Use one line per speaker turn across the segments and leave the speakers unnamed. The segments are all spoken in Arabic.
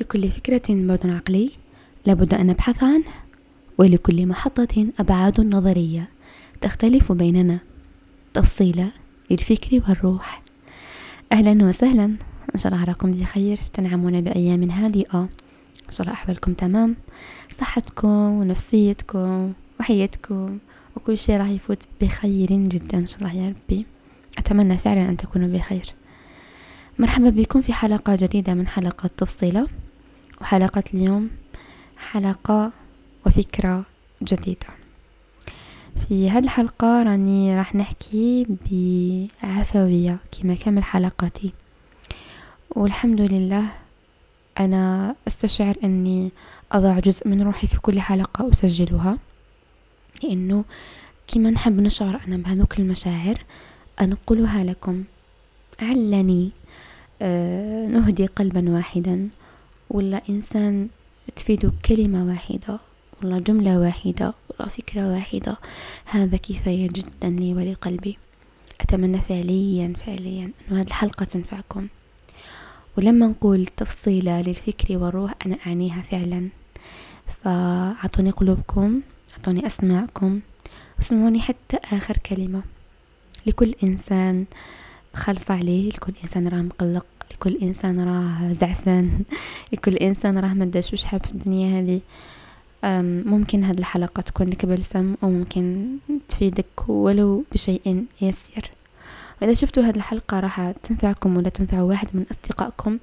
لكل فكرة بعد عقلي لابد أن نبحث عنه ولكل محطة أبعاد نظرية تختلف بيننا. تفصيلة للفكر والروح. أهلا وسهلا. إن شاء الله أراكم بخير. تنعمون بأيام هادئة. إن شاء الله أحوالكم تمام. صحتكم ونفسيتكم وحياتكم. وكل شيء راح يفوت بخير جدا. إن شاء الله يا ربي. أتمنى فعلا أن تكونوا بخير. مرحبا بكم في حلقة جديدة من حلقة تفصيلة وحلقة اليوم حلقة وفكرة جديدة. في هذه الحلقة راني راح نحكي بعفوية كما كامل حلقاتي. والحمد لله أنا أستشعر أني أضع جزء من روحي في كل حلقة أسجلها لأنه كما نحب نشعر أنا بهذوك المشاعر أنقلها لكم علني آه نهدي قلبا واحدا. ولا إنسان تفيد كلمة واحدة ولا جملة واحدة ولا فكرة واحدة هذا كفاية جدا لي ولقلبي. أتمنى فعليا فعليا أن هذه الحلقة تنفعكم. ولما نقول تفصيلة للفكر والروح أنا أعنيها فعلا. فأعطوني قلوبكم أعطوني أسماعكم واسمعوني حتى آخر كلمة. لكل إنسان خلص عليه لكل إنسان راه مقلق. لكل إنسان راه زعفان. لكل إنسان راه مداش وش حاب في الدنيا هذه. ممكن هذه الحلقة تكون لك بلسم أو ممكن تفيدك ولو بشيء يسير. وإذا شفتوا هذه الحلقة راح تنفعكم ولا تنفع واحد من أصدقائكم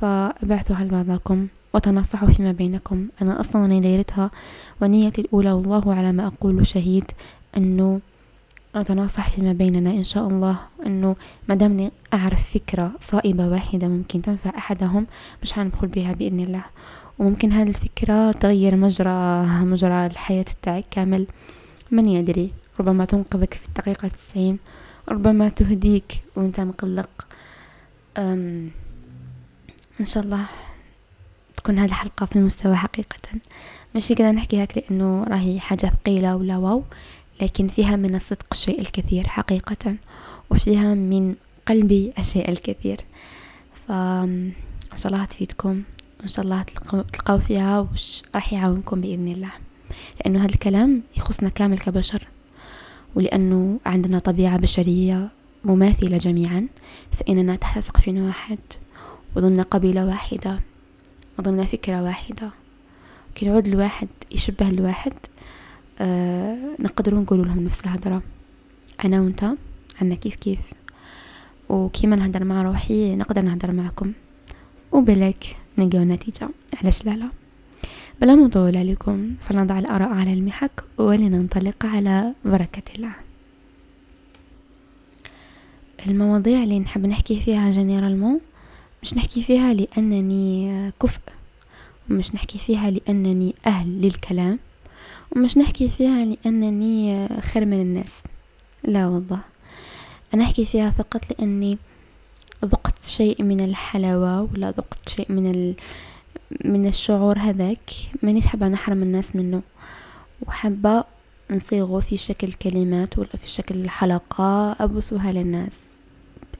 فابعتوها لبعضكم وتنصحوا فيما بينكم. أنا أصلا دايرتها ونيتي الأولى والله على ما أقول شهيد أنه أتناصح فيما بيننا إن شاء الله أنه مدامني أعرف فكرة صائبة واحدة ممكن تنفع أحدهم مش هندخل بها بإذن الله. وممكن هذه الفكرة تغير مجرى مجرى الحياة تاعك كامل. من يدري؟ ربما تنقذك في الدقيقة تسعين. ربما تهديك وأنت مقلق. أم إن شاء الله تكون هذه الحلقة في المستوى حقيقة. ماشي كذا نحكي هيك لأنه راهي حاجة ثقيلة ولا واو. لكن فيها من الصدق الشيء الكثير حقيقة وفيها من قلبي الشيء الكثير. فإن شاء الله تفيدكم وإن شاء الله تلقاو فيها وش راح يعاونكم بإذن الله. لأنه هذا الكلام يخصنا كامل كبشر ولأنه عندنا طبيعة بشرية مماثلة جميعا فإننا تحت سقف واحد وضمن قبيلة واحدة وضمن فكرة واحدة. كي نعود الواحد يشبه الواحد آه نقدروا نقول لهم نفس الهضرة. أنا وأنت عنا كيف كيف. وكيما نهدر مع روحي نقدر نهدر معكم. وبلاك نلقاو نتيجة علاش لا لا؟ بلا ما نطول عليكم فلنضع الآراء على المحك ولننطلق على بركة الله. المواضيع اللي نحب نحكي فيها جنرالمون مش نحكي فيها لأنني كفء ومش نحكي فيها لأنني أهل للكلام. ومش نحكي فيها لأنني خير من الناس. لا والله. أنا أحكي فيها فقط لأني ذقت شيء من الحلاوة ولا ذقت شيء من ال... من الشعور هذاك. مانيش حابة نحرم الناس منه. وحابة نصيغه في شكل كلمات ولا في شكل حلقة أبثها للناس.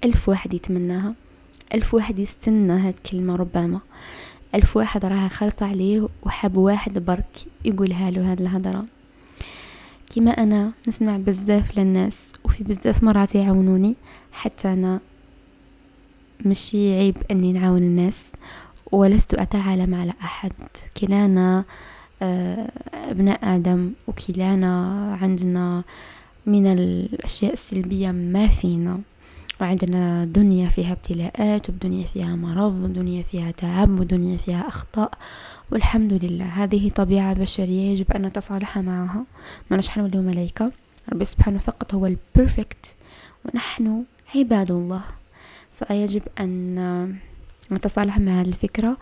ألف واحد يتمناها. ألف واحد يستنى هاد الكلمة ربما. ألف واحد راها خلص عليه وحاب واحد برك يقولها له هاد الهضرة. كما أنا نسمع بزاف للناس وفي بزاف مرات يعاونوني حتى أنا مشي عيب أني نعاون الناس ولست أتعالم على أحد. كلانا آه، أبناء آدم وكلانا عندنا من الأشياء السلبية ما فينا. وعندنا دنيا فيها ابتلاءات ودنيا فيها مرض ودنيا فيها تعب ودنيا فيها أخطاء. والحمد لله. هذه طبيعة بشرية يجب أن نتصالح معها. ما نحن نولي ملائكة ربي سبحانه فقط هو البرفكت ونحن عباد الله. فيجب أن نتصالح مع هذه الفكرة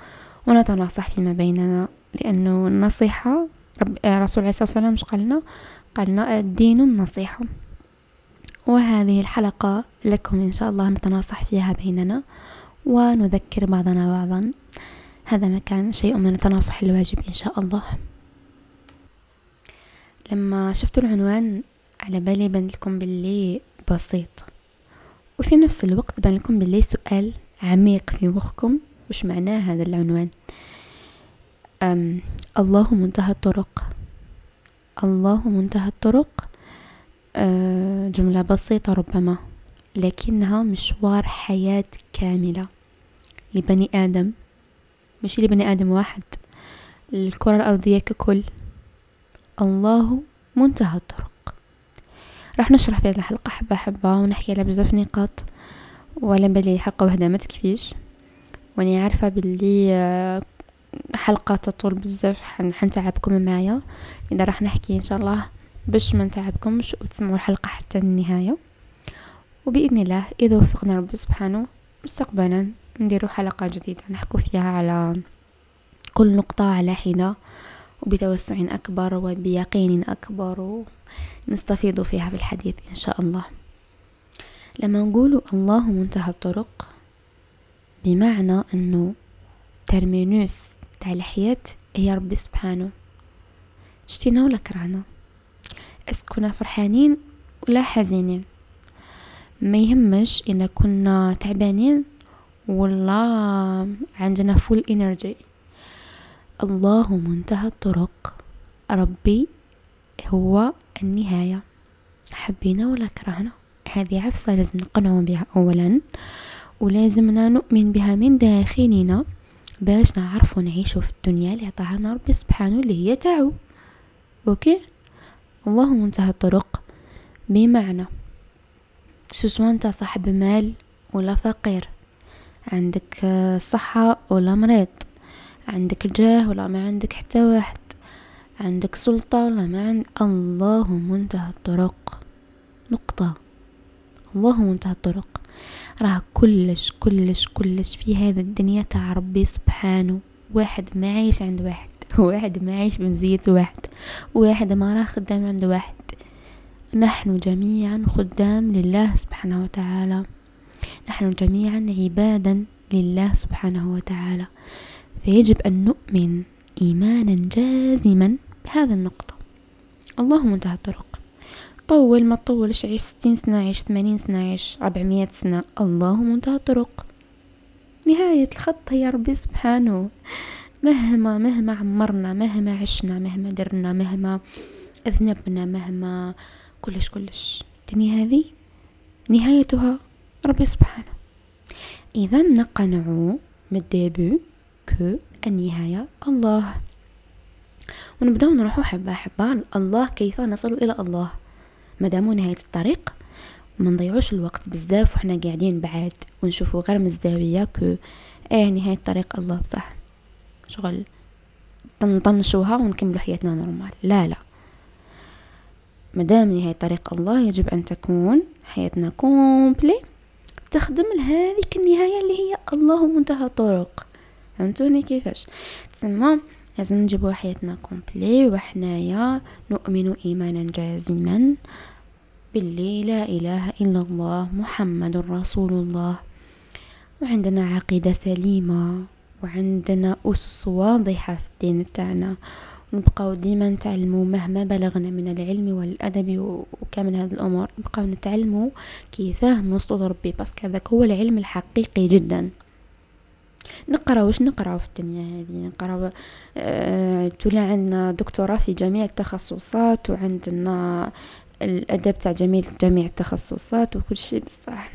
ونتناصح فيما بيننا. لأنه النصيحة رب رسول عليه الصلاة والسلام مش قالنا؟ قالنا الدين النصيحة. وهذه الحلقة لكم إن شاء الله نتناصح فيها بيننا ونذكر بعضنا بعضا. هذا ما كان شيء من التناصح الواجب إن شاء الله. لما شفت العنوان على بالي بان لكم باللي بسيط. وفي نفس الوقت بان لكم باللي سؤال عميق في مخكم وش معناه هذا العنوان؟ أم الله منتهى الطرق. الله منتهى الطرق. جملة بسيطة ربما لكنها مشوار حياة كاملة لبني آدم. مش لبني آدم واحد الكرة الأرضية ككل. الله منتهى الطرق. راح نشرح في هذه الحلقة حبة حبة ونحكي على بزاف نقاط ولا بالي حلقة واحدة ما تكفيش. واني عارفة باللي آه، حلقة تطول بزاف حنتعبكم معايا. إذا راح نحكي إن شاء الله باش ما نتعبكمش وتسمعوا الحلقة حتى النهاية. وبإذن الله إذا وفقنا رب سبحانه مستقبلا نديرو حلقة جديدة نحكو فيها على كل نقطة على حدة وبتوسع أكبر وبيقين أكبر ونستفيد فيها في الحديث إن شاء الله. لما نقول الله منتهى الطرق بمعنى أنه ترمينوس تاع الحياة هي ربي سبحانه. شتينا ولا كرهنا؟ أسكنا فرحانين ولا حزينين. ما يهمش إذا كنا تعبانين ولا عندنا full energy الله منتهى الطرق. ربي هو النهاية. حبينا ولا كرهنا؟ هذه عفصة لازم نقنعوا بها أولا ولازمنا نؤمن بها من داخلنا باش نعرفوا نعيشوا في الدنيا اللي عطاها ربي سبحانه اللي هي تاعو okay؟ الله منتهى الطرق. بمعنى سواء أنت؟ صاحب مال ولا فقير. عندك صحة ولا مريض. عندك جاه ولا ما عندك حتى واحد. عندك سلطة ولا ما عند. الله منتهى الطرق. نقطة. الله منتهى الطرق. راه كلش كلش كلش في هذا الدنيا تاع ربي سبحانه. واحد ما عايش عند واحد. واحد ما عايش بمزية واحد واحد ما راه خدام عند واحد. نحن جميعا خدام لله سبحانه وتعالى. نحن جميعا عبادا لله سبحانه وتعالى. فيجب أن نؤمن إيمانا جازما بهذا النقطة. الله منتهى الطرق. طول ما تطولش عيش؟ ستين سنة عيش ثمانين سنة عيش ربعمية سنة. الله منتهى الطرق. نهاية الخط هي ربي سبحانه. مهما مهما عمرنا مهما عشنا مهما درنا مهما أذنبنا مهما كلش كلش. الدنيا هذه؟ نهايتها ربي سبحانه. إذا نقنع من الديبو كو النهاية الله. ونبداو نروحو حبة حبة الله كيف نصل إلى الله. مادامو نهاية الطريق ما نضيعوش الوقت بزاف وحنا قاعدين بعاد ونشوفو غير من الزاوية que إيه نهاية الطريق الله بصح شغل نطنشوها ونكملو حياتنا normal. لا لا. مادام نهاية طريق الله يجب أن تكون حياتنا complet. تخدم لهذيك النهاية اللي هي الله منتهى الطرق. فهمتوني كيفاش؟ تسمى لازم نجيبو حياتنا complet وحنايا نؤمن إيمانا جازما باللي لا إله إلا الله محمد رسول الله وعندنا عقيدة سليمة. وعندنا أسس واضحة في الدين تاعنا ونبقاو ديما نتعلمو مهما بلغنا من العلم والأدب وكامل هذه الأمور. نبقاو نتعلمو كيفاه نوصلو لربي باسكو هذاك هو العلم الحقيقي جدا. نقرأ واش نقرأ في الدنيا هذه؟ نقرأ أه تولي عندنا دكتوراه في جميع التخصصات وعندنا الأدب تاع جميع جميع التخصصات وكل شيء بصح.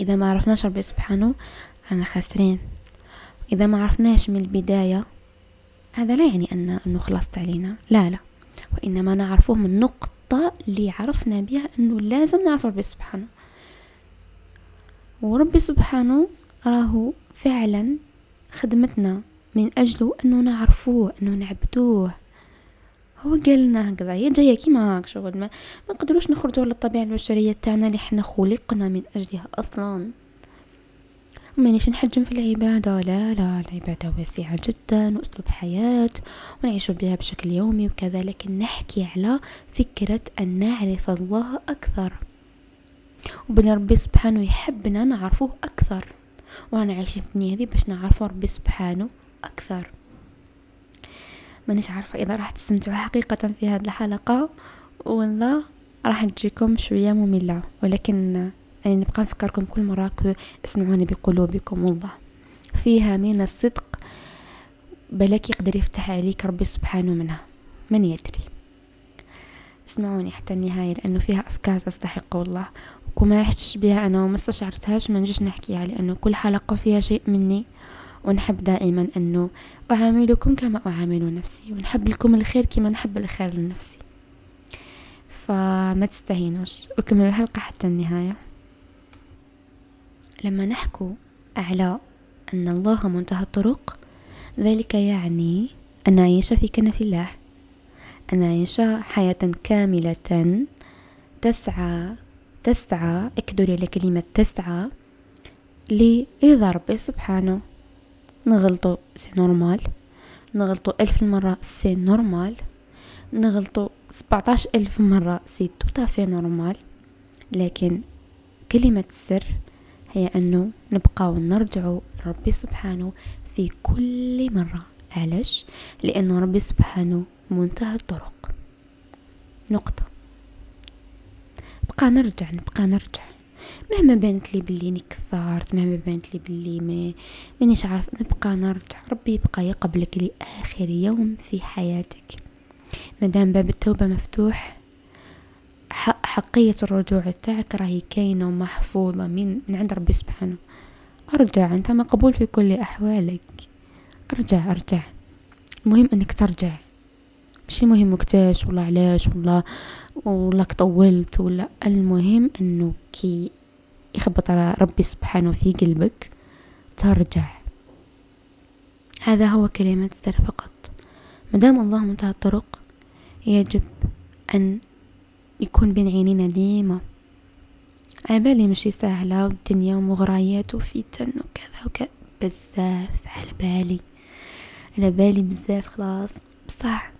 إذا ما عرفناش ربي سبحانه رانا خاسرين. إذا ما عرفناش من البداية هذا لا يعني أن أنه خلصت علينا. لا لا. وإنما نعرفه من النقطة اللي عرفنا بها أنه لازم نعرف ربي سبحانه. وربي سبحانه راهو فعلا خدمتنا من أجله أنه نعرفوه أنه نعبدوه. هو قال لنا هكذا هي جاية كيما هاك شغل ما ما نقدروش نخرجوا على الطبيعه البشرية تاعنا اللي حنا خلقنا من أجلها أصلا. مانيش نحجم في العبادة. لا لا العبادة واسعة جدا وأسلوب حياة ونعيش بها بشكل يومي وكذا لكن نحكي على فكرة أن نعرف الله أكثر. وبن ربي سبحانه يحبنا نعرفه أكثر. وأنا عايشين في الدنيا هذه باش نعرفه ربي سبحانه أكثر. مانيش عارفة إذا راح تستمتعوا حقيقة في هذه الحلقة. ولا راح تجيكم شوية مملة ولكن يعني نبقى نفكركم كل مرة اسمعوني بقلوبكم والله. فيها من الصدق بلاك يقدر يفتح عليك ربي سبحانه منها. من يدري. اسمعوني حتى النهاية لأنه فيها أفكار تستحق والله. وكما عشتش بها أنا وما استشعرتهاش ما نجيش نحكيها لأنه كل حلقة فيها شيء مني. ونحب دائما أنه أعاملكم كما أعامل نفسي ونحب لكم الخير كما نحب الخير لنفسي. فما تستهينوش. وكملوا الحلقة حتى النهاية. لما نحكو على أن الله منتهى الطرق ذلك يعني أن نعيش في كنف الله أن نعيش حياة كاملة تسعى تسعى اكدري على كلمة تسعى لرضا ربي سبحانه. نغلطو c'est normal نغلطو ألف مرة c'est normal نغلطو سبعتاش ألف مرة c'est tout à fait normal. لكن كلمة السر هي أنه نبقى ونرجع لربي سبحانه في كل مرة. علاش؟ لأنه ربي سبحانه منتهى الطرق. نقطة. بقى نرجع نبقى نرجع. مهما بانت لي بلي نكثرت مهما بانت لي بلي ما مانيش عارف نبقى نرجع. ربي يبقى يقبلك لآخر يوم في حياتك. مادام باب التوبة مفتوح حقية الرجوع تاعك راهي كاينة ومحفوظة من من عند ربي سبحانه. أرجع أنت مقبول في كل أحوالك. أرجع أرجع. المهم أنك ترجع. مش مهم وقتاش ولا علاش ولا ولا طولت ولا. المهم انه كي يخبط ربي سبحانه في قلبك ترجع. هذا هو كلمة سر فقط. مدام الله منتهى الطرق يجب أن يكون بين عينينا ديما. عبالي مشي سهلة والدنيا ومغريات وفتن وكذا وكذا. بزاف على بالي على بالي بزاف خلاص. بصح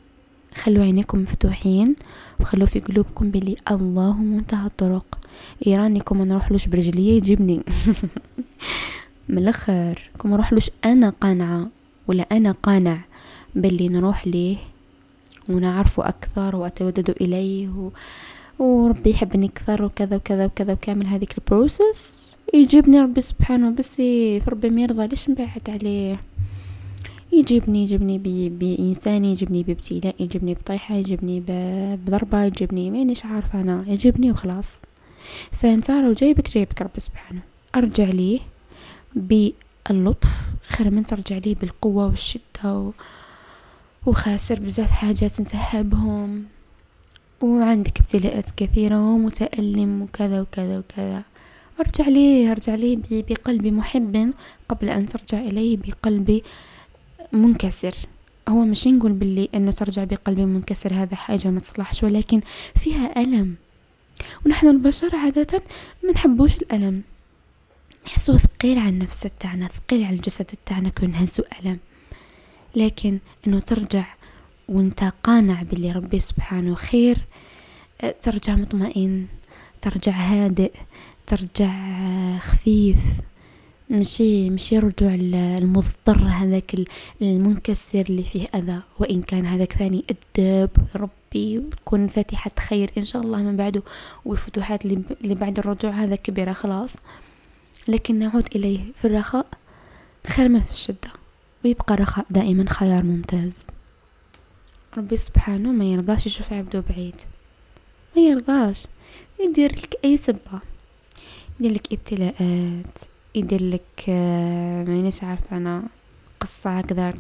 خلوا عينيكم مفتوحين وخلوا في قلوبكم بلي الله منتهى الطرق. إيرانيكم ما نروحلوش برجلية يجيبني. من الأخر كم نروحلوش أنا قانعة ولا أنا قانع باللي نروح ليه؟ ونعرفه أكثر وأتودد إليه و... وربي يحبني أكثر وكذا وكذا وكذا وكامل هذيك البروسس يجيبني ربي سبحانه بس في ربي ما يرضى ليش نبعد عليه؟ يجيبني يجيبني بإنسان يجيبني بابتلاء يجيبني بطيحة يجيبني بضربة يجيبني مانيش عارفة أنا يجيبني وخلاص. فانت لو جايبك جايبك ربي سبحانه. أرجع ليه باللطف خير من ترجع ليه بالقوة والشدة و... وخاسر بزاف حاجات انت حابهم وعندك ابتلاءات كثيرة ومتألم وكذا وكذا وكذا. ارجع ليه ارجع ليه بقلب محب قبل أن ترجع إليه بقلب منكسر. هو مش نقول باللي إنه ترجع بقلب منكسر هذا حاجة ما تصلحش ولكن فيها ألم. ونحن البشر عادة ما نحبوش الألم. نحسو ثقيل على النفس تاعنا ثقيل على الجسد تاعنا كون ألم. لكن إنه ترجع وأنت قانع باللي ربي سبحانه خير ترجع مطمئن ترجع هادئ ترجع خفيف مشي مشي رجوع المضطر هذاك المنكسر اللي فيه أذى. وإن كان هذاك ثاني أدب ربي وتكون فاتحة خير إن شاء الله من بعده. والفتوحات اللي بعد الرجوع هذا كبيرة خلاص. لكن نعود إليه في الرخاء. خير من في الشدة. ويبقى الرخاء دائما خيار ممتاز. ربي سبحانه ما يرضاش يشوف عبده بعيد. ما يرضاش. يدير لك أي سبة. يدير لك ابتلاءات. يدير لك آه، مانيش عارفة أنا. قصة هكذا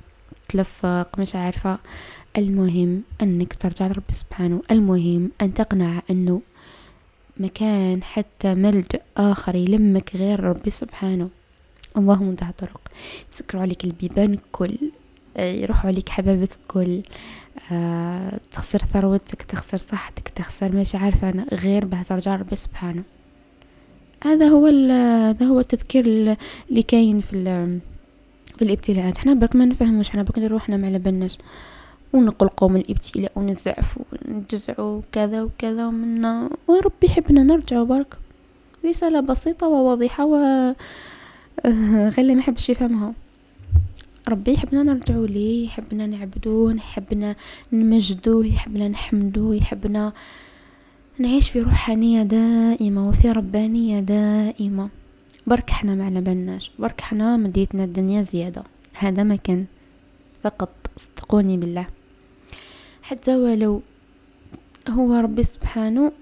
تلفق مش عارفة. المهم أنك ترجع لربي سبحانه. المهم أن تقنع أنه مكان حتى ملجأ آخر يلمك غير ربي سبحانه. الله منتهى الطرق. تسكروا عليك البيبان كل آه، يروحوا عليك حبابك كل. آه، تخسر ثروتك تخسر صحتك تخسر مش عارفة أنا غير بها. ترجع ربي سبحانه. هذا هو هذا هو التذكير اللي كاين في في الابتلاءات. حنا برك ما نفهموش حنا برك روحنا ما على بالناش. ونقلقوا من الابتلاء ونزعفوا ونجزعوا كذا وكذا ومنا. وربي يحبنا. نرجع برك. رسالة بسيطة وواضحة و غير ما يحبش يفهمها. ربي يحبنا نرجعوا ليه؟ يحبنا نعبدوه يحبنا نمجدوه يحبنا نحمدوه يحبنا نعيش في روحانية دائمة وفي ربانية دائمة. برك حنا ما على بالناش برك حنا مديتنا الدنيا زيادة. هذا ما كان فقط صدقوني بالله. حتى ولو هو ربي سبحانه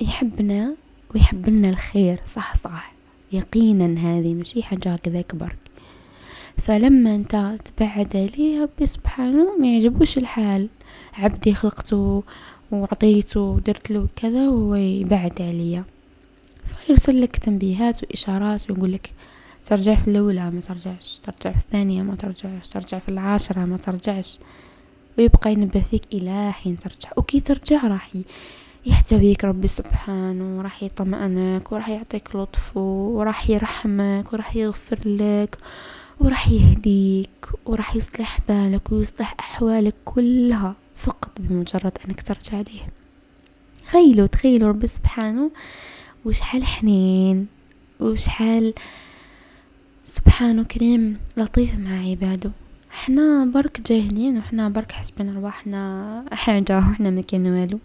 يحبنا ويحب لنا الخير. صح صح. يقينا هذه ماشي حاجة هكذاك برك فلما انت تبعد عليه ربي سبحانه ما يعجبوش الحال. عبدي خلقته وعطيته ودرت له كذا وهو يبعد عليا. فيرسل لك تنبيهات وإشارات ويقول لك ترجع في الأولى ما ترجعش. ترجع في الثانية ما ترجعش. ترجع في العاشرة ما ترجعش. ويبقى ينبه فيك إلى حين ترجع. وكي ترجع راح يحتويك ربي سبحانه وراح يطمئنك وراح يعطيك لطفه وراح يرحمك وراح يغفر لك وراح يهديك وراح يصلح بالك ويصلح أحوالك كلها فقط بمجرد أنك ترجع ليه. تخيلوا تخيلوا ربي سبحانه وشحال حنين وشحال سبحانه كريم لطيف مع عباده. إحنا برك جاهلين وحنا برك حسبنا رواحنا حاجة وحنا ما كان والو.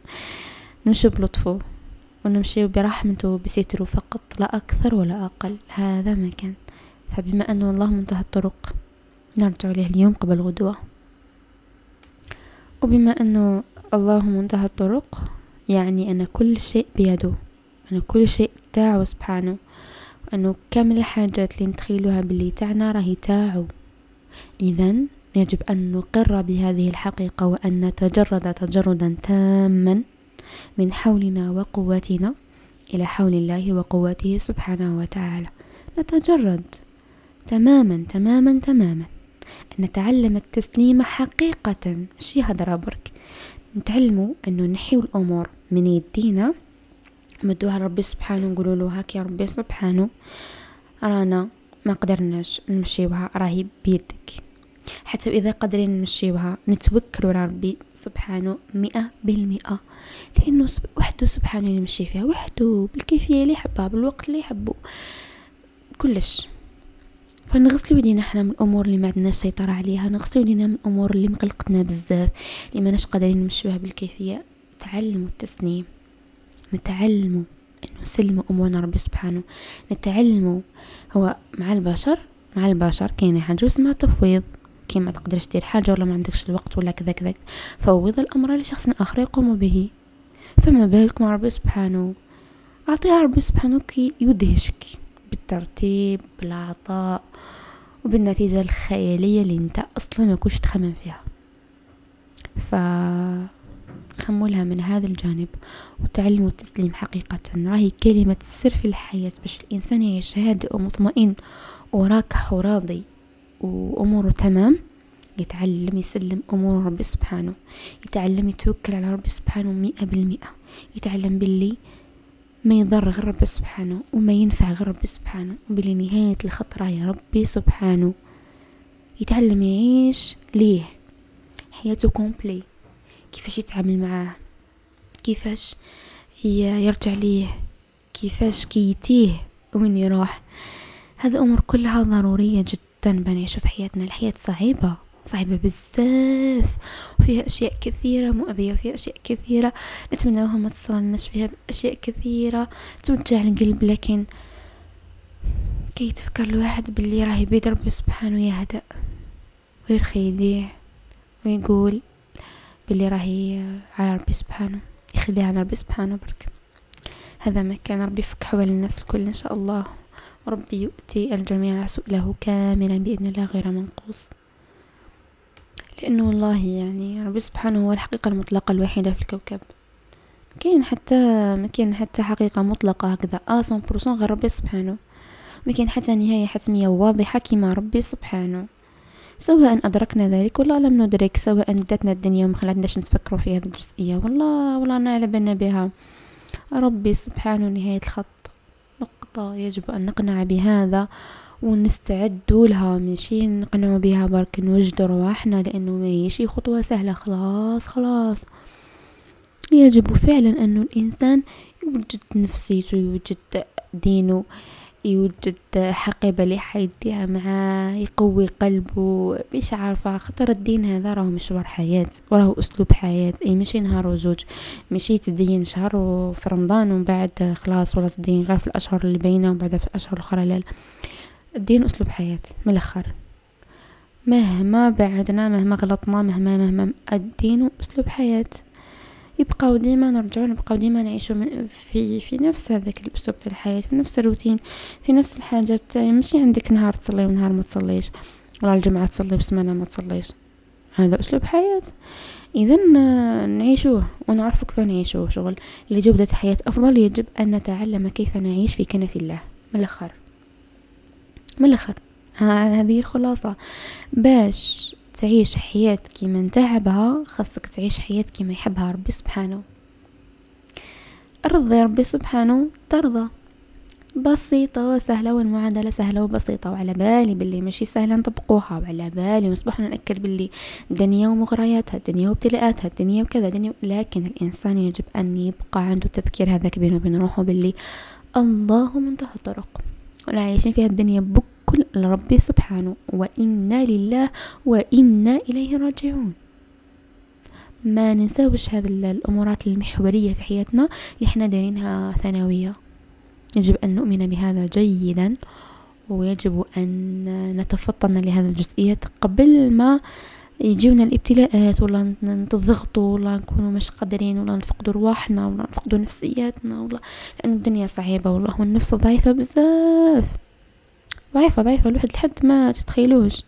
نمشي بلطفه ونمشي برحمته بستره فقط لا أكثر ولا أقل. هذا ما كان. فبما أنه الله منتهى الطرق نرجع له اليوم قبل غدوة. وبما أنه الله منتهى الطرق يعني أن كل شيء بيده. أن كل شيء تاعو سبحانه. وأنه كامل الحاجات اللي نتخيلوها باللي تاعنا راهي تاعو إذا يجب أن نقر بهذه الحقيقة وأن نتجرد تجردا تاما من حولنا وقوتنا إلى حول الله وقوته سبحانه وتعالى. نتجرد تماما تماما تماما. أن نتعلم التسليم حقيقة. ماشي هدرة برك نتعلموا أنه نحيو الأمور من يدينا. مدوها لربي سبحانه نقولوا له هاك يا ربي سبحانه. رانا ما قدرناش نمشيوها راهي بيدك. حتى إذا قدرين نمشيوها نتوكل على ربي سبحانه مئة بالمئة. لأنه وحده سبحانه يمشي فيها وحده بالكيفية اللي يحبها بالوقت اللي يحبه كلش. فنغسلو يدينا حنا من الأمور اللي ما عندناش سيطرة عليها نغسلو يدينا من الأمور اللي مقلقتنا بزاف اللي ماناش قادرين نمشيوها بالكيفيه تعلموا التسليم نتعلموا إنه نسلموا أمورنا ربي سبحانه. نتعلموا هو مع البشر مع البشر كاين حاجة اسمها تفويض. كي ما تقدرش دير حاجة ولا ما عندكش الوقت ولا كذا كذا فوض الأمر لشخص آخر يقوم به. فما بالك مع ربي سبحانه. أعطيها ربي سبحانه كي يدهشك بالترتيب بالعطاء وبالنتيجة الخيالية اللي أنت أصلا ما كنتش تخمم فيها. ف خمولها من هذا الجانب وتعلموا التسليم حقيقة راهي كلمة السر في الحياة باش الإنسان يعيش هادئ ومطمئن وراكح وراضي وأموره تمام يتعلم يسلم أمور ربي سبحانه يتعلم يتوكل على ربي سبحانه مئة بالمئة يتعلم باللي ما يضر غير ربي سبحانه وما ينفع غير ربي سبحانه وبلي نهاية الخط راهي ربي سبحانه. يتعلم يعيش ليه؟ حياته كومبلي كيفاش يتعامل معاه؟ كيفاش يرجع ليه؟ كيفاش كيتيه؟ وين يروح؟ هذه أمور كلها ضرورية جدا. بنعيش في حياتنا الحياة صعيبة صعبة بزاف وفيها أشياء كثيرة مؤذية وفيها أشياء كثيرة نتمناها ما تصلناش فيها أشياء كثيرة توجع القلب لكن كي يتفكر الواحد باللي راهي بيد ربي سبحانه يهدأ ويرخي يديه ويقول باللي راهي على ربي سبحانه يخليها على ربي سبحانه برك. هذا ما كان ربي يفك حوال الناس الكل إن شاء الله. وربي يؤتي الجميع سؤله كاملا بإذن الله غير منقوص. لأنه والله يعني ربي سبحانه هو الحقيقة المطلقة الوحيدة في الكوكب. كاين حتى ما كاين حتى حقيقة مطلقة هكذا سون بروسون غير ربي سبحانه. ما كاين حتى نهاية حتمية واضحة كما ربي سبحانه. سواء أدركنا ذلك ولا لم ندرك سواء داتنا الدنيا وما خلتناش نتفكروا في هذه الجزئية. والله والله نعلم بها. ربي سبحانه نهاية الخط. نقطة يجب أن نقنع بهذا ونستعد لها. ماشي نقنعوا بها برك نوجدوا رواحنا لأنه ماهيشي خطوة سهلة. خلاص خلاص. يجب فعلا انه الإنسان يوجد نفسيته يوجد دينه. يوجد حقيبة اللي حيديها معاه يقوي قلبه. بيش عارفة خطر الدين هذا راهو مشوار حياة وراهو أسلوب حياة. أي ماشي نهار وزوج ماشي تدين شهر وفي رمضان ومن بعد خلاص ولا تدين غير في الأشهر اللي بينه وبعد في الأشهر الأخرى. لا. الدين أسلوب حياة من الآخر. مهما بعدنا مهما غلطنا مهما مهما الدين أسلوب حياة. يبقاو ديما نرجعو نبقاو ديما نعيشو في في نفس هذاك الأسلوب تاع الحياة في نفس الروتين في نفس الحاجات ماشي عندك نهار تصلي ونهار ما تصليش. ولا الجمعة تصلي بسمانه ما تصليش. هذا أسلوب حياة. اذا نعيشوه ونعرف كيف نعيشوه. شغل لجودة حياة أفضل يجب أن نتعلم كيف نعيش في كنف الله. من الآخر. من الآخر. هذه الخلاصة. باش تعيش حياة كيما نتاعبها خاصك تعيش حياة كيما يحبها ربي سبحانه. رضي ربي سبحانه ترضى. بسيطة وسهلة والمعادلة سهلة وبسيطة وعلى بالي باللي ماشي سهلة نطبقوها وعلى بالي ونصبحنا نأكد باللي الدنيا ومغرياتها الدنيا وابتلاءاتها الدنيا وكذا الدنيا لكن الإنسان يجب أن يبقى عنده تذكير هذاك بينه وبين روحه باللي الله منتهى الطرق. ولا عايشين في الدنيا بك كل لربي سبحانه وإنا لله وإنا إليه راجعون. ما ننساوش هذه الأمورات المحورية في حياتنا اللي إحنا دايرينها ثانوية. يجب أن نؤمن بهذا جيدا ويجب أن نتفطن لهذه الجزئيات قبل ما يجيونا الابتلاءات ولا نتضغطوا ولا نكونوا مش قادرين ولا نفقدوا رواحنا ولا نفقدوا نفسياتنا ولا لأن الدنيا صعيبة والله والنفس ضعيفة بزاف. ضعيفة ضعيفة. الواحد لحد ما تتخيلوش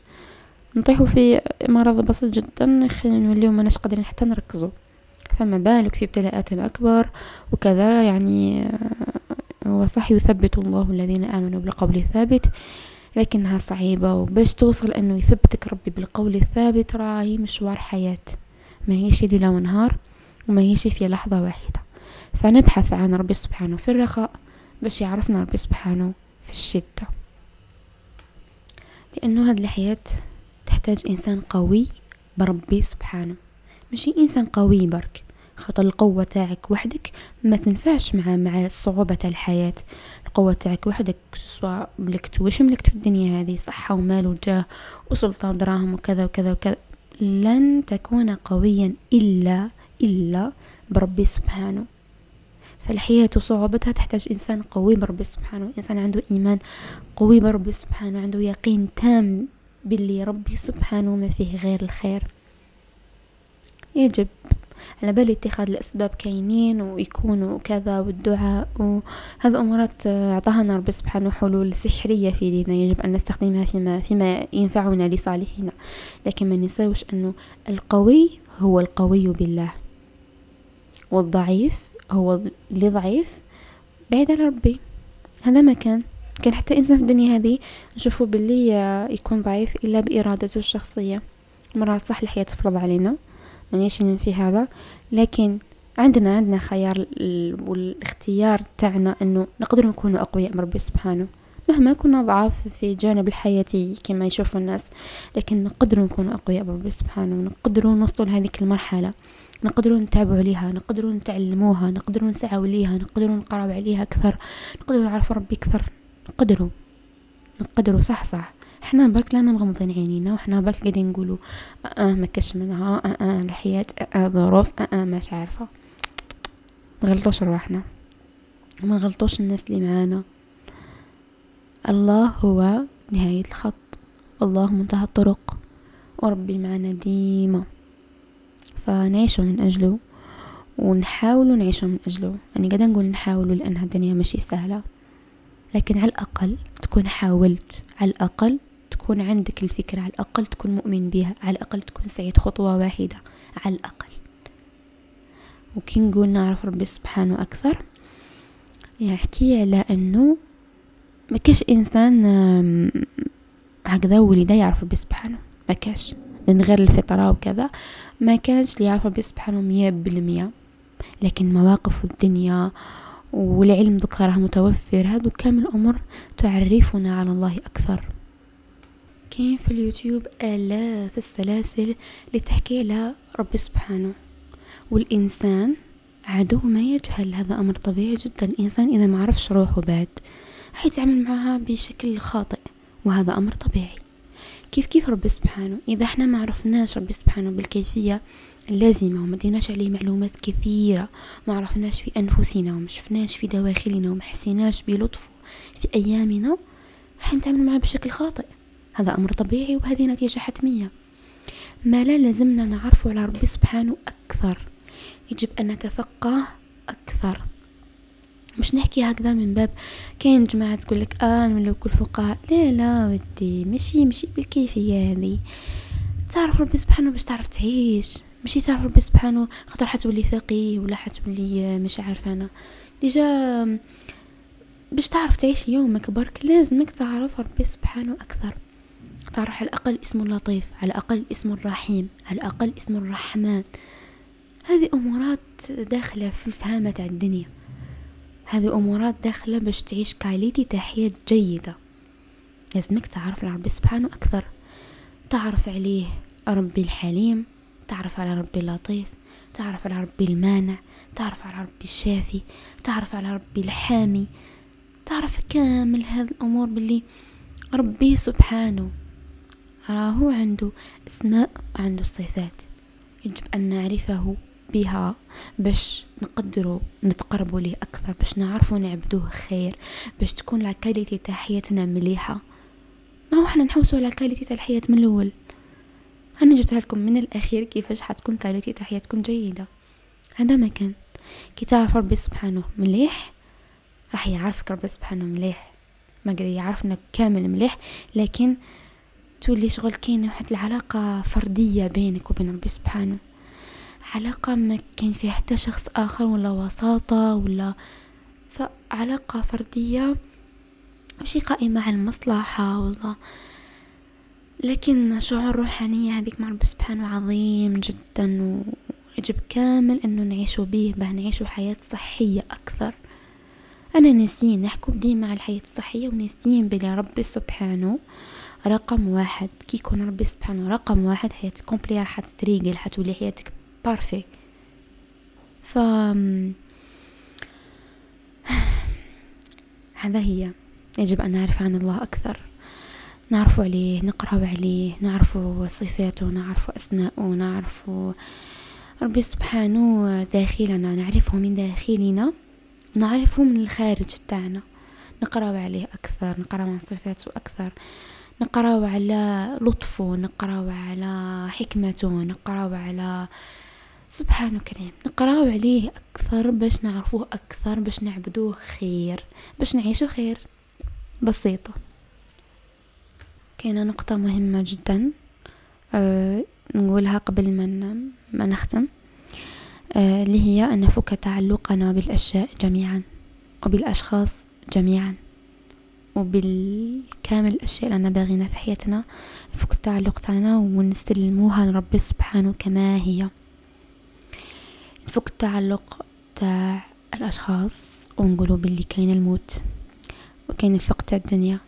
نطيحو في مرض بسيط جدا نوليو مناش قادرين حتى نركزو. فما بالك في ابتلاءات أكبر وكذا يعني آه، هو صح يثبت الله الذين آمنوا بالقول الثابت. لكنها صعيبة وباش توصل أنه يثبتك ربي بالقول الثابت راهي مشوار حياة. ما هيش ليلة ونهار وما هيش في لحظة واحدة. فنبحث عن ربي سبحانه في الرخاء باش يعرفنا ربي سبحانه في الشدة. لأنه هاد الحياة تحتاج إنسان قوي بربي سبحانه. ماشي إنسان قوي برك. خاطر القوة تاعك وحدك ما تنفعش مع مع صعوبة الحياة. القوة تاعك وحدك سواء ملكت وش ملكت في الدنيا هذه؟ صحة ومال وجاه وسلطة ودراهم وكذا وكذا وكذا. لن تكون قويا إلا إلا بربي سبحانه. فالحياة وصعوبتها تحتاج إنسان قوي بربي سبحانه إنسان عنده إيمان قوي بربي سبحانه عنده يقين تام باللي ربي سبحانه ما فيه غير الخير. يجب على بالي اتخاذ الأسباب كاينين ويكونوا كذا والدعاء وهذا أمورات أعطاها ربي سبحانه حلول سحرية في ديننا يجب أن نستخدمها فيما, فيما ينفعنا لصالحنا. لكن ما نساوش أنه القوي هو القوي بالله والضعيف هو اللي ضعيف بعيد على ربي. هذا ما كان. كان حتى إنسان في الدنيا هذه نشوفه باللي يكون ضعيف إلا بإرادته الشخصية. مرات صح الحياة تفرض علينا مانيش في هذا. لكن عندنا عندنا خيار والاختيار تاعنا إنه نقدر نكون أقوياء من ربي سبحانه. مهما كنا ضعاف في جانب الحياتي كما يشوفوا الناس لكن نقدر نكون أقوياء من ربي سبحانه ونقدر نوصل لهذيك المرحلة. نقدروا نتابعوا عليها نقدروا نتعلموها نقدروا نسعوا ليها نقدروا نقراو عليها أكثر نقدروا نعرفوا ربي أكثر. نقدروا نقدروا صح صح. إحنا برك لانا مغمضين عينينا وحنا برك قاعدين نقولوا أه ما كاش منها أه أه الحياة أه, آه ظروف أه أه ماش عارفة. مغلطوش رواحنا. ما نغلطوش الناس اللي معانا. الله هو نهاية الخط. الله منتهى الطرق. وربي معنا ديما. فنعيشوا من أجله ونحاولوا نعيشوا من أجله. يعني قاعدة نقول نحاولوا لأنها الدنيا ماشي سهلة. لكن على الأقل تكون حاولت. على الأقل تكون عندك الفكرة. على الأقل تكون مؤمن بها على الأقل تكون سعيد خطوة واحدة. على الأقل. وكي نقول نعرف ربي سبحانه أكثر يحكي على أنه ما كاش إنسان هكذا ولد يعرف ربي سبحانه. ما كاش. من غير الفطرة وكذا. ما كانش اللي يعرف ربي سبحانه مية بالمية لكن مواقف الدنيا والعلم ذكرها متوفر هادو كامل أمور تعرفنا على الله أكثر. كاين في اليوتيوب آلاف السلاسل اللي تحكي على ربي سبحانه. والإنسان عدو ما يجهل هذا أمر طبيعي جدا. الإنسان إذا ما عرفش روحه بعد راح يتعامل معها بشكل خاطئ وهذا أمر طبيعي. كيف كيف ربي سبحانه؟ إذا إحنا ما عرفناش ربي سبحانه بالكيفية اللازمة وما ديناش عليه معلومات كثيرة ما عرفناش في أنفسنا وما شفناش في دواخلنا وما حسيناش بلطفه في أيامنا راح نتعامل معه بشكل خاطئ. هذا أمر طبيعي وهذه نتيجة حتمية. ما لا لازمنا نعرفه على ربي سبحانه أكثر. يجب أن نتفقه أكثر. مش نحكي هكذا من باب. كاين جماعة تقول لك آه نولو كل فقهاء. لا لا ودي. ماشي ماشي بالكيفية هذه تعرف ربي سبحانه باش تعرف تعيش. ماشي تعرف ربي سبحانه خاطر حتولي فقيه ولا حتولي مش عارفة أنا. ديجا باش تعرف تعيش يومك برك لازمك تعرف ربي سبحانه أكثر. تعرف على الأقل اسمه اللطيف على الأقل اسمه الرحيم على الأقل اسمه الرحمن. هذه أمورات داخلة في الفهامة تاع الدنيا. هذه أمورات داخلة باش تعيش كاليتي تاع حياه جيدة. لازمك تعرف على ربي سبحانه أكثر. تعرف عليه ربي الحليم تعرف على ربي اللطيف تعرف على ربي المانع تعرف على ربي الشافي تعرف على ربي الحامي. تعرف كامل هذه الأمور باللي ربي سبحانه راهو عنده أسماء وعنده صفات. يجب أن نعرفه بها باش نقدروا نتقربوا ليه أكثر باش نعرفوا نعبدوه خير باش تكون la qualité تاع حياتنا مليحة. ما هو إحنا نحوسوا على qualité تاع الحياة من الأول. أنا جبتها لكم من الأخير كيفاش حتكون qualité تاع حياتكم جيدة. هذا ما كان. كي تعرف ربي سبحانه مليح راح يعرفك ربي سبحانه مليح. ما يعرفنا كامل مليح لكن تولي شغل كاينة واحد العلاقة فردية بينك وبين ربي سبحانه. علاقة ما كان فيها حتى شخص آخر ولا وساطة ولا فعلاقة فردية ماشي قائمة على المصلحة ولا لكن شعور روحانية هذيك مع رب سبحانه عظيم جدا ويجب كامل أنه نعيشو به باه نعيشو حياة صحية أكثر. رانا ناسين نحكو ديما على الحياة الصحية وناسين بلي ربي سبحانه رقم واحد. كي يكون ربي سبحانه رقم واحد حياتك complet راح تستريقل حتولي حياتك parfaite هذا هي. يجب أن نعرف عن الله أكثر. نعرف عليه نقرأ عليه نعرف صفاته نعرف أسماءه نعرف ربي سبحانه داخلنا نعرفه من داخلنا نعرفه من الخارج تاعنا. نقرأ عليه أكثر نقرأ عن صفاته أكثر. نقرأ على لطفه نقرأ على حكمته نقرأ على سبحانه كريم نقراو عليه أكثر باش نعرفوه أكثر باش نعبدوه خير باش نعيشو خير. بسيطة. كاينة نقطة مهمة جدا أه نقولها قبل ما ما نختم أه اللي هي أن نفك تعلقنا بالأشياء جميعا وبالأشخاص جميعا وبالكامل الأشياء اللي باغينا في حياتنا. نفك التعلق تاعنا ونستلموها لربي سبحانه كما هي. نفك التعلق تاع الأشخاص ونقولوا باللي كاين الموت وكاين الفقد تاع الدنيا.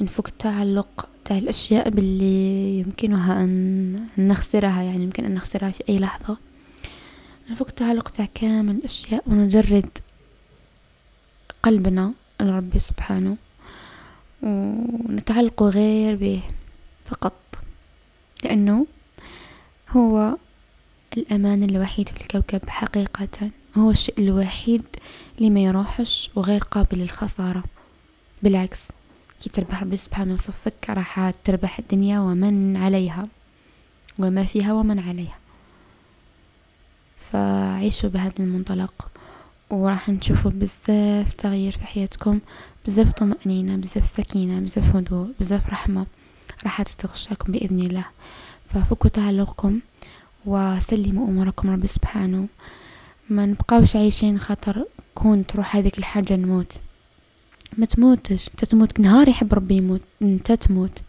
نفك التعلق تاع الأشياء باللي يمكنها أن نخسرها يعني يمكن أن نخسرها في أي لحظة. نفك التعلق تاع كامل الأشياء ونجرد قلبنا لربي سبحانه ونتعلق غير به فقط. لأنه هو الأمان الوحيد في الكوكب حقيقة. هو الشيء الوحيد اللي ما يروحش وغير قابل للخسارة. بالعكس كي تربح ربي سبحانه وصفك راح تربح الدنيا ومن عليها. وما فيها ومن عليها. فعيشوا بهذا المنطلق. وراح نشوفوا بزاف تغيير في حياتكم. بزاف طمأنينة بزاف سكينة بزاف هدوء بزاف رحمة راح تتغشاكم بإذن الله. ففكوا تعلقكم. وسلموا أموركم ربي سبحانه. ما نبقاوش عايشين خاطر كون تروح هذيك الحاجة نموت. ما تموتش. أنت تموت نهار يحب ربي يموت. أنت تموت.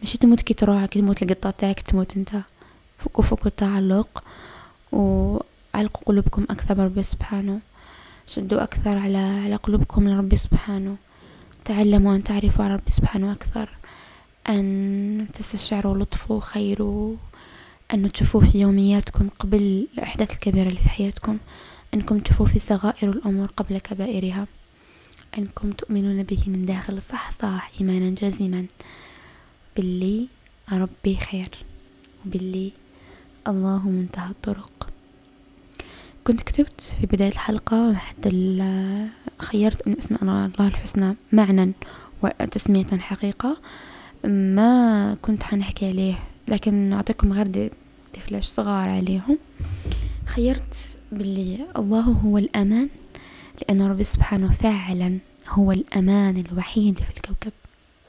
ماشي تموت كي تروح كي تموت القطة تاعك تموت أنت. فكوا فكوا التعلق وعلقوا قلوبكم أكثر بربي سبحانه. شدوا أكثر على على قلوبكم لربي سبحانه. تعلموا أن تعرفوا على ربي سبحانه أكثر. أن تستشعروا لطفه وخيره أن تشوفوا في يومياتكم قبل الأحداث الكبيرة اللي في حياتكم أنكم تشوفوا في صغائر الأمور قبل كبائرها أنكم تؤمنون به من داخل الصحصاح إيمانا جازما. باللي ربي خير وباللي الله منتهى الطرق. كنت كتبت في بداية الحلقة واحد خيرت من اسماء الله الحسنى معنى وتسمية حقيقة ما كنت حنحكي عليه لكن نعطيكم غير دفلاش صغار عليهم. خيرت باللي الله هو الأمان لأن ربي سبحانه فعلا هو الأمان الوحيد في الكوكب.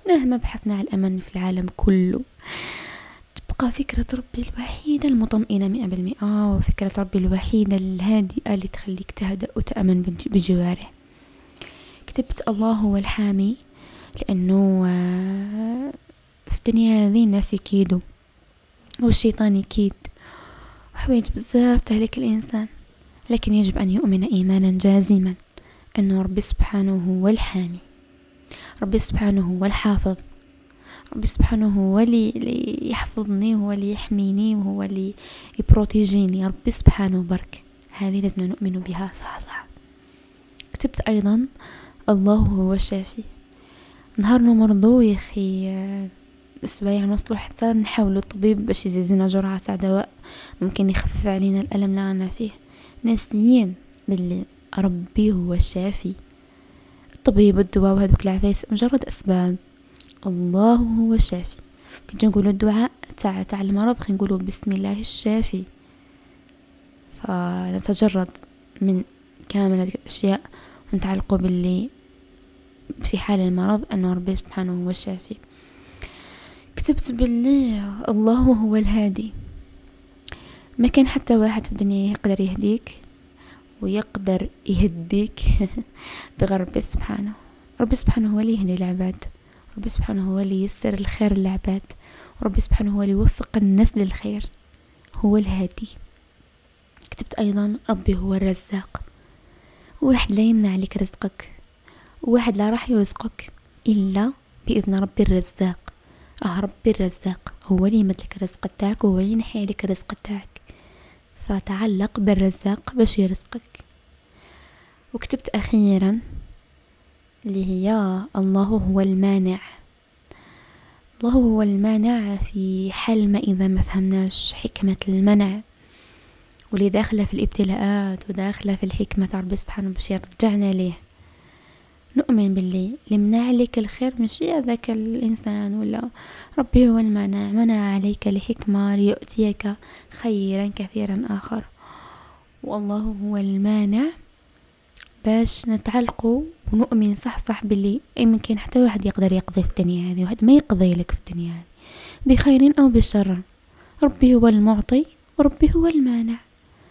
مهما بحثنا عن الأمان في العالم كله تبقى فكرة ربي الوحيدة المطمئنة مئة بالمئة وفكرة ربي الوحيدة الهادئة اللي تخليك تهدأ وتأمن بجواره. كتبت الله هو الحامي لأنه آه، في الدنيا هذه الناس يكيدوا. والشيطان يكيد. وحوايج بزاف تهلك الإنسان لكن يجب أن يؤمن إيمانا جازما أنه ربي سبحانه هو الحامي ربي سبحانه هو الحافظ ربي سبحانه هو اللي يحفظني وهو اللي يحميني وهو اللي يبروتيجيني ربي سبحانه برك هذه لازم نؤمن بها صح صح. كتبت أيضا الله هو الشافي نهار نمرضو يا أخي أسبوعين نوصلو حتى نحاولو الطبيب باش يزيدنا جرعة تاع دواء ممكن يخفف علينا الألم اللي رانا فيه. ناسيين باللي ربي هو الشافي. الطبيب والدواء وهذوك العفايس مجرد أسباب. الله هو الشافي. كنت نقولوا الدعاء تاع تاع المرض خلينا نقولوا بسم الله الشافي. فنتجرد من كامل هذه الأشياء ونتعلقوا باللي في حال المرض أن ربي سبحانه هو الشافي. كتبت باللي الله هو الهادي. ما كان حتى واحد في الدنيا يقدر يهديك ويقدر يهديك بغير ربي سبحانه. ربي سبحانه هو اللي يهدي العباد. ربي سبحانه هو اللي يسر الخير للعباد. وربي سبحانه هو اللي يوفق الناس للخير. هو الهادي. كتبت أيضا ربي هو الرزاق. واحد لا يمنع لك رزقك. واحد لا راح يرزقك إلا بإذن ربي الرزاق. راه ربي الرزاق هو اللي يمدلك الرزق تاعك وهو اللي ينحي لك الرزق تاعك فتعلق بالرزاق باش يرزقك. وكتبت أخيرا اللي هي الله هو المانع. الله هو المانع في حال ما إذا ما فهمناش حكمة المنع. واللي داخلة في الابتلاءات وداخلة في الحكمة ربي سبحانه باش يرجعنا ليه. نؤمن باللي لمنع عليك الخير ماشي هذاك الإنسان ولا. ربي هو المانع منع عليك لحكمة ليؤتيك خيرا كثيرا آخر. والله هو المانع. باش نتعلقوا ونؤمن صح صح باللي اي ممكن حتى واحد يقدر يقضي في الدنيا هذه واحد ما يقضي لك في الدنيا هذه بخير أو بشر. ربي هو المعطي وربي هو المانع.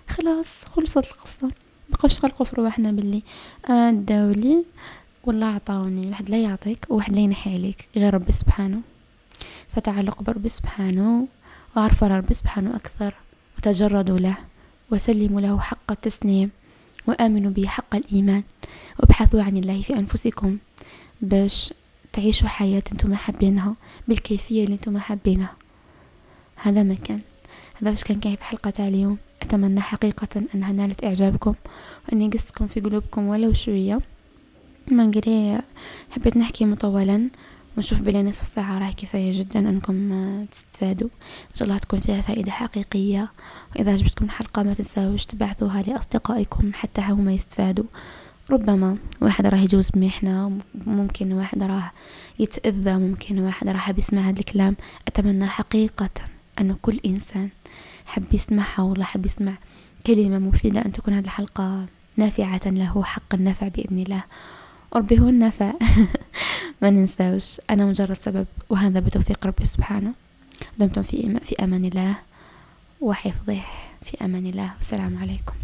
خلاص خلصت القصة. بقاش خلقوا في رواحنا باللي. آه داولي ولا عطاوني واحد لا يعطيك وواحد لا ينحي عليك غير ربي سبحانه. فتعلق بربي سبحانه وعرفوا ربي سبحانه أكثر وتجردوا له وسلموا له حق التسليم وآمنوا به حق الإيمان. وابحثوا عن الله في أنفسكم باش تعيشوا حياة أنتم حابينها بالكيفية اللي أنتم حابينها. هذا ما كان. هذا باش كان كاين في حلقة تاع اليوم. أتمنى حقيقة أنها نالت إعجابكم وأني قصتكم في قلوبكم ولو شوية. نقري حبيت نحكي مطولا ونشوف بلي نصف ساعة راه كفاية جدا أنكم تستفادوا. إن شاء الله تكون فيها فائدة حقيقية. وإذا عجبتكم الحلقة ما تنساوش تبعثوها لأصدقائكم حتى هما يستفادوا. ربما واحد راه يجوز بمحنة ممكن واحد راه يتأذى ممكن واحد راه حاب يسمع هذا الكلام. أتمنى حقيقة أن كل إنسان حب يسمعها ولا حب يسمع كلمة مفيدة أن تكون هذه الحلقة نافعة له حق النفع بإذن الله. ربي هو النافع ما ننساوش أنا مجرد سبب وهذا بتوفيق ربي سبحانه. دمتم في, في أمان الله وحفظه في أمان الله. والسلام عليكم.